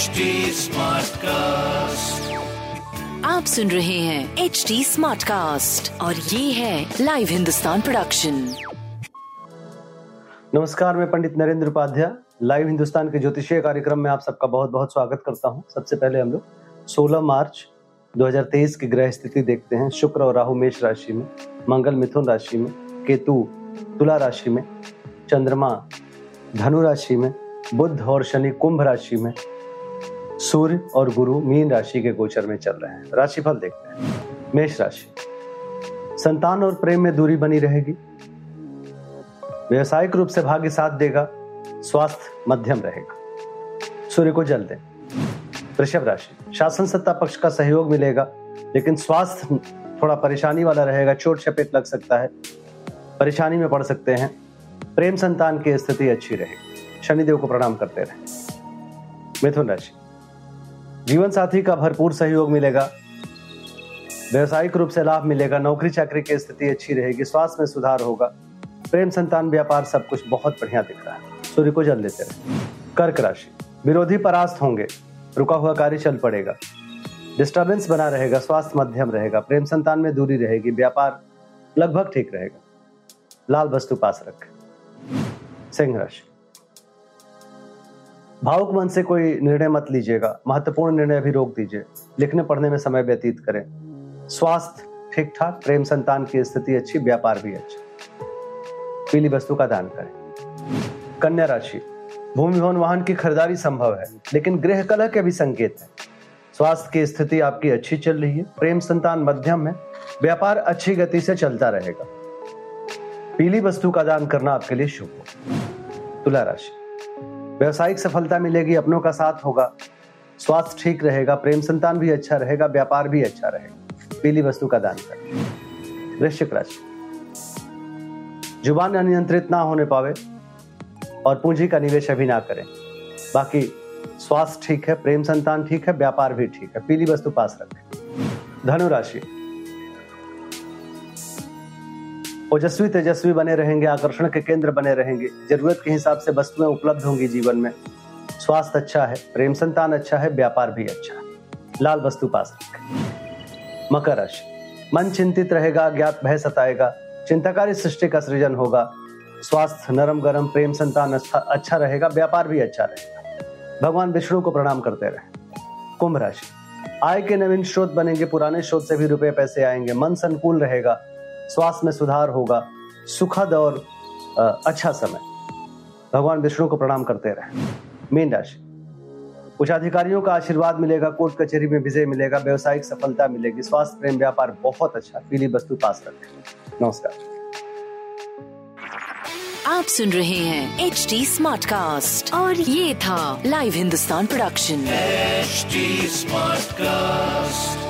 HD Smartcast. आप सुन रहे हैं एच डी स्मार्ट कास्ट और ये है लाइव हिंदुस्तान प्रोडक्शन नमस्कार मैं पंडित नरेंद्र उपाध्याय लाइव हिंदुस्तान के ज्योतिषीय कार्यक्रम में आप सबका बहुत बहुत स्वागत करता हूँ। सबसे पहले हम लोग 16 मार्च 2023 की ग्रह स्थिति देखते हैं। शुक्र और राहु मेष राशि में मंगल मिथुन राशि में केतु तुला राशि में चंद्रमा धनु राशि में बुध और शनि कुंभ राशि में सूर्य और गुरु मीन राशि के गोचर में चल रहे हैं। राशिफल देखते हैं। मेष राशि। संतान और प्रेम में दूरी बनी रहेगी। व्यवसायिक रूप से भाग्य साथ देगा। स्वास्थ्य मध्यम रहेगा। सूर्य को जल दें। वृषभ राशि। शासन सत्ता पक्ष का सहयोग मिलेगा, लेकिन स्वास्थ्य थोड़ा परेशानी वाला रहेगा। चोट चपेट लग सकता है। परेशानी में पड़ सकते हैं। प्रेम संतान की स्थिति अच्छी रहेगी। शनिदेव को प्रणाम करते रहे। मिथुन राशि। जीवन साथी का भरपूर सहयोग मिलेगा। व्यवसायिक रूप से लाभ मिलेगा। नौकरी चाकरी की स्थिति अच्छी रहेगी। स्वास्थ्य में सुधार होगा। प्रेम, संतान, व्यापार सब कुछ बहुत बढ़िया दिख रहा है। सूर्य को जल देते रहे। कर्क राशि। विरोधी परास्त होंगे। रुका हुआ कार्य चल पड़ेगा। डिस्टर्बेंस बना रहेगा। स्वास्थ्य मध्यम रहेगा। प्रेम, संतान में दूरी रहेगी। व्यापार लगभग ठीक रहेगा। लाल वस्तु पास रखें। सिंह राशि। भावुक मन से कोई निर्णय मत लीजिएगा। महत्वपूर्ण निर्णय भी रोक दीजिए, लिखने पढ़ने में समय व्यतीत करें। स्वास्थ्य ठीक ठाक प्रेम संतान की स्थिति अच्छी, व्यापार भी अच्छा। पीली वस्तु का दान करें। कन्या राशि, भूमि, भवन, वाहन की खरीदारी संभव है, लेकिन गृह कलह के भी संकेत है। स्वास्थ्य की स्थिति आपकी अच्छी चल रही है, प्रेम संतान मध्यम है, व्यापार अच्छी गति से चलता रहेगा। पीली वस्तु का दान करना आपके लिए शुभ हो। तुला राशि व्यवसायिक सफलता मिलेगी, अपनों का साथ होगा। स्वास्थ्य ठीक रहेगा, प्रेम संतान भी अच्छा रहेगा, व्यापार भी अच्छा रहेगा। पीली वस्तु का दान करें। वृश्चिक राशि। ज़ुबान अनियंत्रित ना होने पावे और पूंजी का निवेश अभी ना करें। बाकी स्वास्थ्य ठीक है, प्रेम संतान ठीक है, व्यापार भी ठीक है। पीली वस्तु पास रखें। धनु ओजस्वी तेजस्वी बने रहेंगे आकर्षण के केंद्र बने रहेंगे। ज़रूरत के हिसाब से वस्तुएँ उपलब्ध होंगी जीवन में। स्वास्थ्य अच्छा है प्रेम संतान अच्छा है व्यापार भी अच्छा है। लाल वस्तु पास रखें। मकर राशि। मन चिंतित रहेगा ज्ञात भय सताएगा। चिंताकारी सृष्टि का सृजन होगा। स्वास्थ्य नरम गरम प्रेम संतान अच्छा, अच्छा रहेगा व्यापार भी अच्छा रहेगा। भगवान विष्णु को प्रणाम करते रहे। कुंभ राशि। आय के नवीन स्रोत बनेंगे पुराने स्रोत से भी रुपए पैसे आएँगे। मन संकुल रहेगा। स्वास्थ्य में सुधार होगा सुखद और अच्छा समय। भगवान विष्णु को प्रणाम करते रहे। मीन राशि। कुछ अधिकारियों का आशीर्वाद मिलेगा कोर्ट कचहरी में विजय मिलेगा व्यवसायिक सफलता मिलेगी स्वास्थ्य प्रेम व्यापार बहुत अच्छा पीली वस्तु पास रखें नमस्कार। आप सुन रहे हैं एच डी स्मार्ट कास्ट और ये था live Hindustan production HD Smartcast.